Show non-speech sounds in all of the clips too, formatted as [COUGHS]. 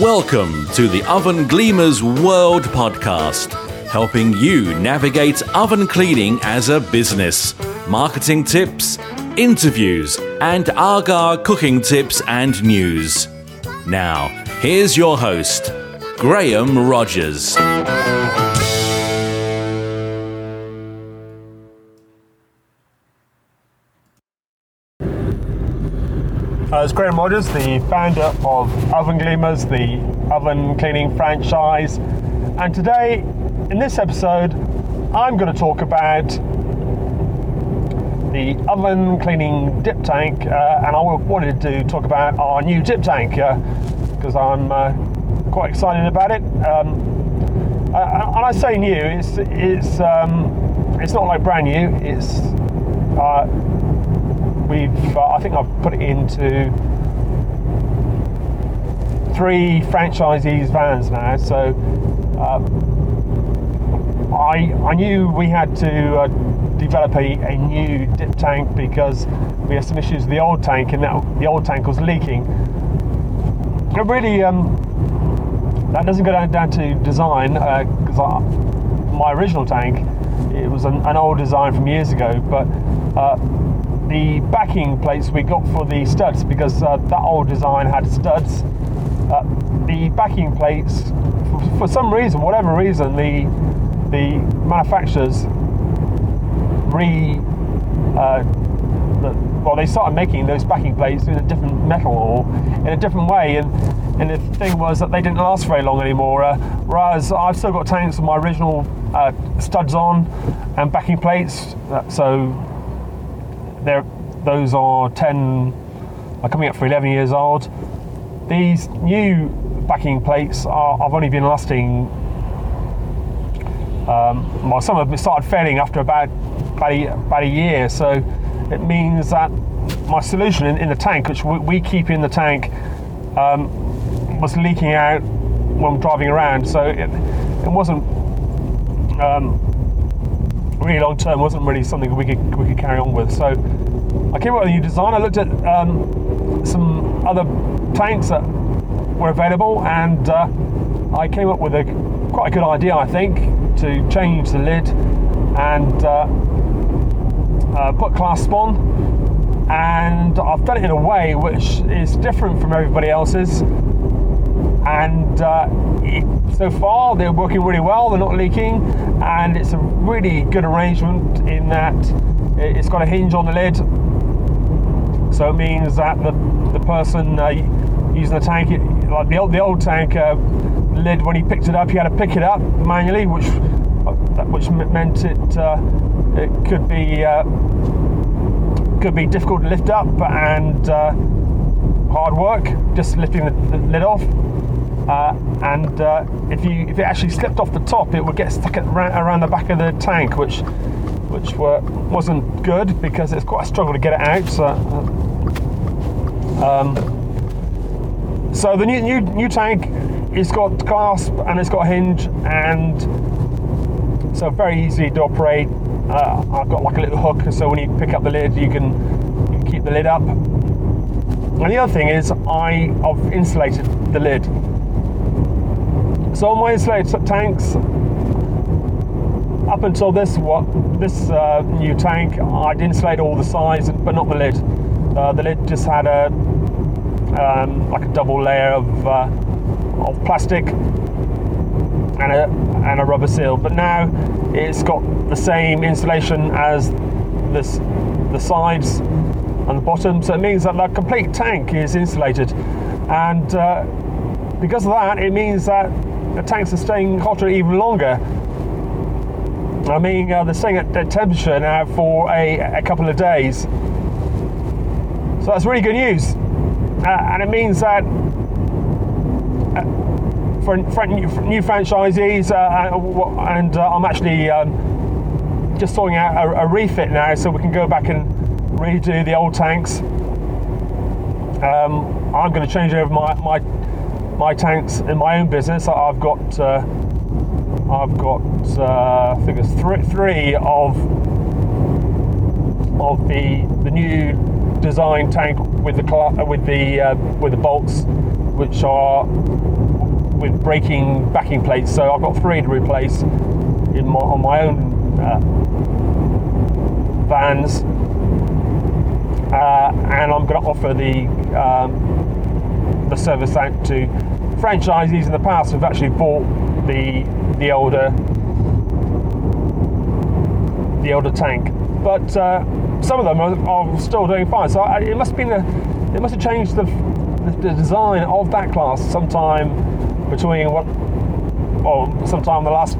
Welcome to the Oven Gleamers World Podcast, helping you navigate oven cleaning as a business, marketing tips, interviews, and Aga cooking tips and news. Now, here's your host, Graham Rogers. Uh, it's Graham Rogers, the founder of Oven Gleamers, the oven cleaning franchise. And today, in this episode, I'm going to talk about the oven cleaning dip tank. Uh, and I wanted to talk about our new dip tank because uh, I'm uh, quite excited about it. Um, uh, and I say new, it's, it's, um, it's not like brand new, it's uh, we've I think I've put it into three franchisees vans now. So uh, I I knew we had to uh, develop a, a new dip tank because we had some issues with the old tank and that the old tank was leaking. It really um, that doesn't go down, down to design because uh, my original tank it was an, an, old design from years ago, but uh, the backing plates we got for the studs because uh, that old design had studs. Uh, the backing plates, for, some reason, whatever reason, the the manufacturers re uh, well, they started making those backing plates in a different metal or in a different way, and and the thing was that they didn't last very long anymore. Uh, whereas I've still got tanks with my original uh, studs on and backing plates, uh, so those are 10, are coming up for 11 years old. These new backing plates are, have only been lasting, um, well, some them started failing after about, about, a, about a year. So it means that my solution in, in the tank, which we, we, keep in the tank, um, was leaking out when I'm driving around. So it, it wasn't um, really long term wasn't really something we could we could carry on with. So I came up with a new design. I looked at um, some other tanks that were available, and uh, I came up with a quite a good idea, I think, to change the lid and uh, uh, put clasp on. And I've done it in a way which is different from everybody else's and uh, it, so far they're working really well. They're not leaking, and it's a really good arrangement in that it's got a hinge on the lid, so it means that the the person uh, using the tank, like the old the old tank uh, lid, when he picked it up, he had to pick it up manually, which uh, which meant it uh, it could be uh, could be difficult to lift up and hard work just lifting the, the lid off. Uh, and uh, if you if it actually slipped off the top, it would get stuck at, around the back of the tank, which which were, wasn't good because it's quite a struggle to get it out. So, uh, um, so the new, new new tank, it's got clasp and it's got hinge, and so very easy to operate. Uh, I've got like a little hook, so when you pick up the lid, you can, you can keep the lid up. And the other thing is, I, I've insulated the lid. So on my insulated tanks, up until this what this uh, new tank, I'd insulate all the sides, but not the lid. Uh, the lid just had a um, like a double layer of uh, of plastic and a and a rubber seal. But now it's got the same insulation as this the sides and the bottom, so it means that the complete tank is insulated, and uh, because of that, it means that the tanks are staying hotter even longer. I mean, uh, they're staying at, at, temperature now for a, a, couple of days. So that's really good news. Uh, and it means that uh, for, for, new, franchisees, uh, uh, and uh, I'm actually um, just sorting out a, a, refit now so we can go back and redo the old tanks. Um, I'm going to change over my, my my tanks in my own business. I've got uh, I've got uh, I think it's three, three of of the the new design tank with the with the uh, with the bolts, which are with breaking backing plates. So I've got three to replace in my, on my own uh, vans, uh, and I'm going to offer the um, the service out to franchisees in the past who've actually bought the the older the older tank, but uh, some of them are, are, still doing fine. So I, it must have been a, it must have changed the, the, the design of that class sometime between what, or sometime in the last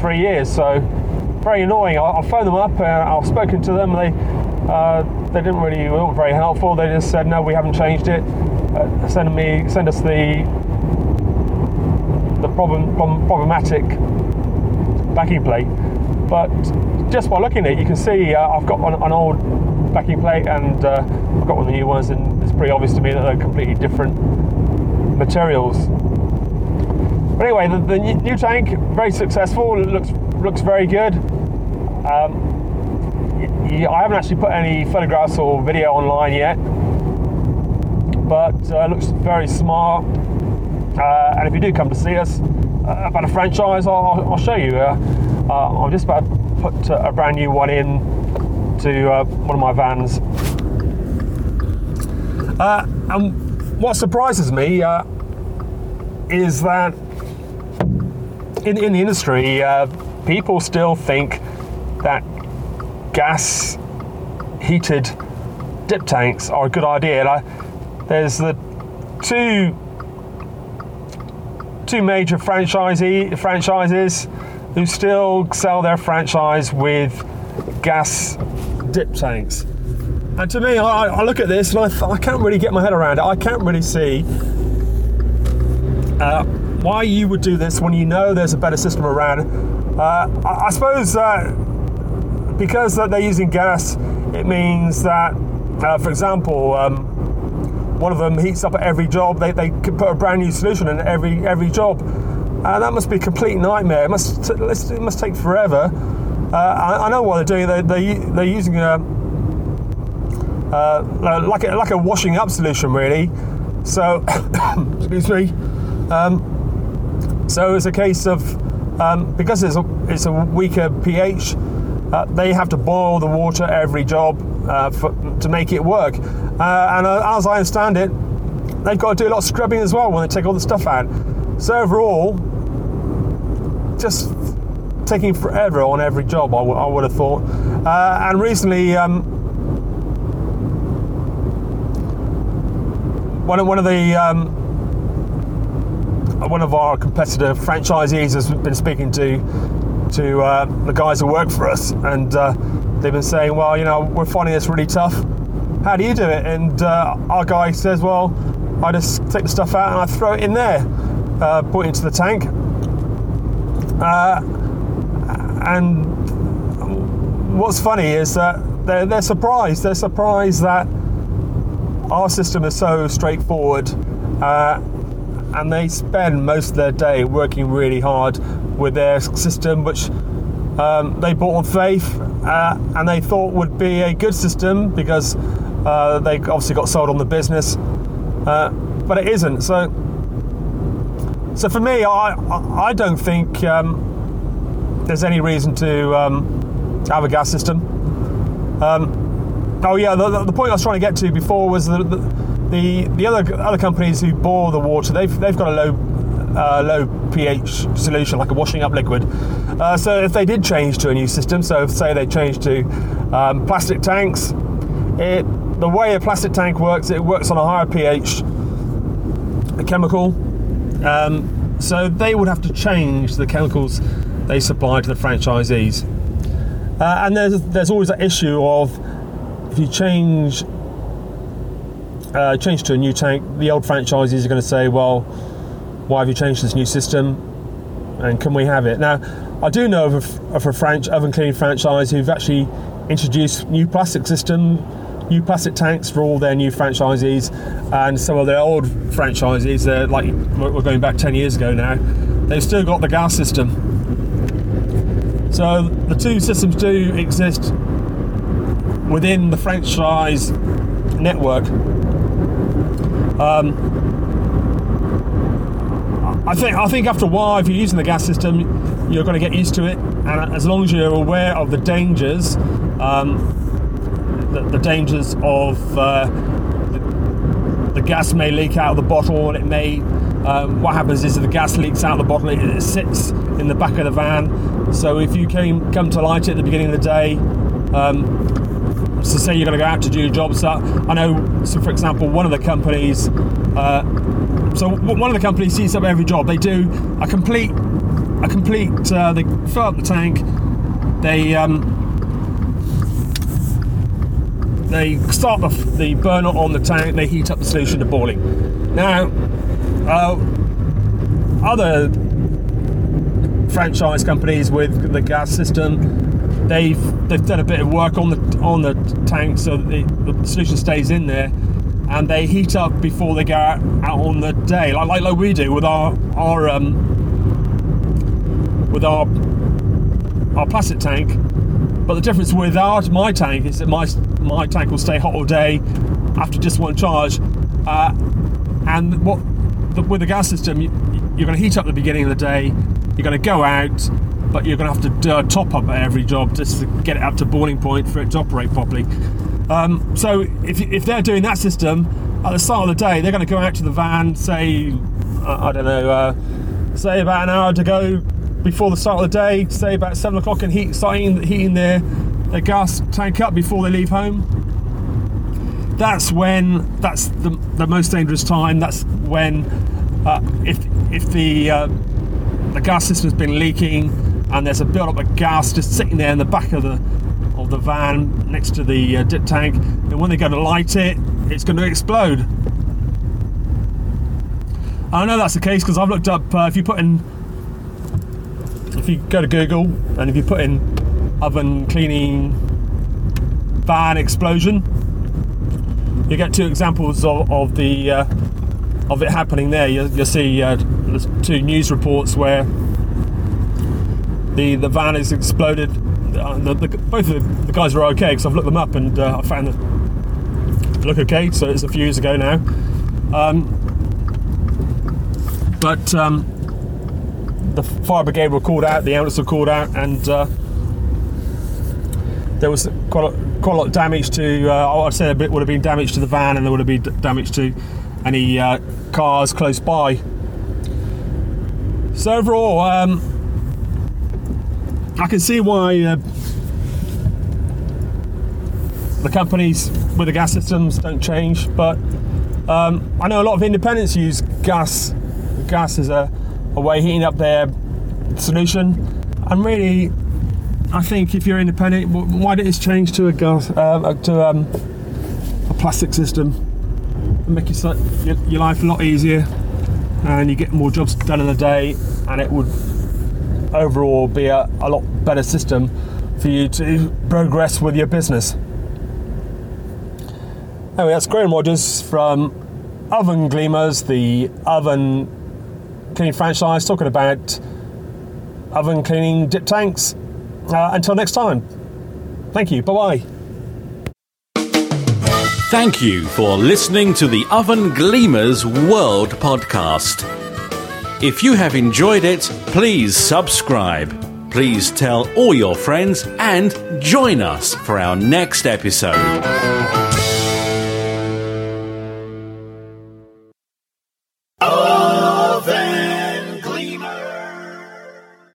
three years. So very annoying. I, I phoned them up and I've spoken to them. They uh, they didn't really weren't very helpful. They just said no, we haven't changed it. Uh, send me send us the the problem, problem problematic backing plate. But just by looking at it, you can see uh, I've got an, an, old backing plate and uh, I've got one of the new ones, and it's pretty obvious to me that they're completely different materials. But anyway, the, the new tank very successful. It looks looks very good. Um, I haven't actually put any photographs or video online yet, but uh, looks very smart. Uh, and if you do come to see us uh, about a franchise, I'll, I'll show you. Uh, uh, I'm just about to put a brand new one in to uh, one of my vans. and what surprises me is that in, in the industry, people still think that gas heated dip tanks are a good idea. There's the two two major franchisee franchises who still sell their franchise with gas dip tanks. And to me, I, I look at this and I, I, can't really get my head around it. I can't really see uh, why you would do this when you know there's a better system around. Uh, I, I, suppose because they're using gas, it means that, uh, for example, um, one of them heats up at every job. They, they can put a brand new solution in every every job. and that must be a complete nightmare. It must it must take forever. Uh, I, I, know what they're doing. They're, they're, they're using a uh, like a, like a washing up solution really. So [COUGHS] excuse me. Um, so it's a case of um, because it's a, it's a weaker pH. Uh, they have to boil the water every job uh, for, to make it work. Uh, and uh, as I understand it, they've got to do a lot of scrubbing as well when they take all the stuff out. So overall, just taking forever on every job, I, w- I would have thought. Uh, and recently, um, one of, one of the um, one of our competitor franchisees has been speaking to to uh, the guys who work for us, and uh, they've been saying, well, you know, we're finding this really tough. How do you do it? And uh, our guy says, well, I just take the stuff out and I throw it in there, uh, put it into the tank. Uh, and what's funny is that they're, they're surprised. They're surprised that our system is so straightforward uh, and they spend most of their day working really hard with their system, which um, they bought on faith uh, and they thought would be a good system because uh, they obviously got sold on the business, uh, but it isn't. So, so for me, I I don't think um, there's any reason to um, have a gas system. Um, oh yeah, the, the, point I was trying to get to before was the, the the other other companies who bore the water. They've they've got a low uh, low pH solution, like a washing up liquid. Uh, so if they did change to a new system, so say they changed to um, plastic tanks, it, the way a plastic tank works, it works on a higher pH chemical. Um, so they would have to change the chemicals they supply to the franchisees. Uh, and there's, there's always that issue of if you change uh, change to a new tank, the old franchisees are going to say, well, why have you changed this new system? And can we have it? Now, I do know of a, of a French oven cleaning franchise who've actually introduced new plastic system, new plastic tanks for all their new franchisees, and some of their old franchisees, uh, like we're going back 10 years ago now, they've still got the gas system. So the two systems do exist within the franchise network. Um, I think I think after a while, if you're using the gas system, you're going to get used to it, and as long as you're aware of the dangers, um, the, the, dangers of uh, the, the, gas may leak out of the bottle, and it may. Um, what happens is if the gas leaks out of the bottle, it, it, sits in the back of the van. So if you came come to light it at the beginning of the day. Um, so say you're going to go out to do your job. So I know, so for example, one of the companies uh, so one of the companies sees up every job. They do a complete, a complete. Uh, they fill up the tank. They um, they start the, the burner on the tank. They heat up the solution to boiling. Now, uh, other franchise companies with the gas system, they've they've done a bit of work on the on the tank so the, the solution stays in there and they heat up before they go out, out on the day, like, like, like we do with our our um, with our our plastic tank. But the difference with our my tank is that my my tank will stay hot all day after just one charge, uh, and what the, with the gas system, you, are going to heat up at the beginning of the day. You're going to go out, but you're going to have to do a top up at every job just to get it up to boiling point for it to operate properly. Um, so if, if they're doing that system at the start of the day, they're going to go out to the van, say, I don't know, uh, say about an hour to go before the start of the day, say about seven o'clock, and heat, starting heating their, their gas tank up before they leave home. That's when that's the, the most dangerous time. That's when uh, if if the uh, the gas system's been leaking and there's a build up of gas just sitting there in the back of the of the van next to the uh, dip tank, and when they go to light it, it's going to explode. I know that's the case because I've looked up. Uh, if you put in, if you go to Google and if you put in oven cleaning van explosion, you get two examples of, of the uh, of it happening there. You, will see uh, two news reports where the the van has exploded the, the, both of the, guys are okay because I've looked them up and uh, I found them look okay. So it's a few years ago now. Um, but um, the fire brigade were called out, the ambulance were called out, and uh, there was quite a, quite a lot of damage to. Uh, I'd say a bit would have been damage to the van, and there would have been damage to any uh, cars close by. So overall. Um, I can see why uh, the companies with the gas systems don't change, but um, I know a lot of independents use gas. Gas as a, a way heating up their solution, and really, I think if you're independent, why don't you change to a gas uh, to um, a plastic system? and make your, your life a lot easier, and you get more jobs done in a day, and it would overall be a, a lot better system for you to progress with your business. Anyway, that's Graham Rogers from Oven Gleamers, the oven cleaning franchise, talking about oven cleaning dip tanks. Uh, until next time, thank you. Bye bye. Thank you for listening to the Oven Gleamers World Podcast. If you have enjoyed it, please subscribe. Please tell all your friends and join us for our next episode.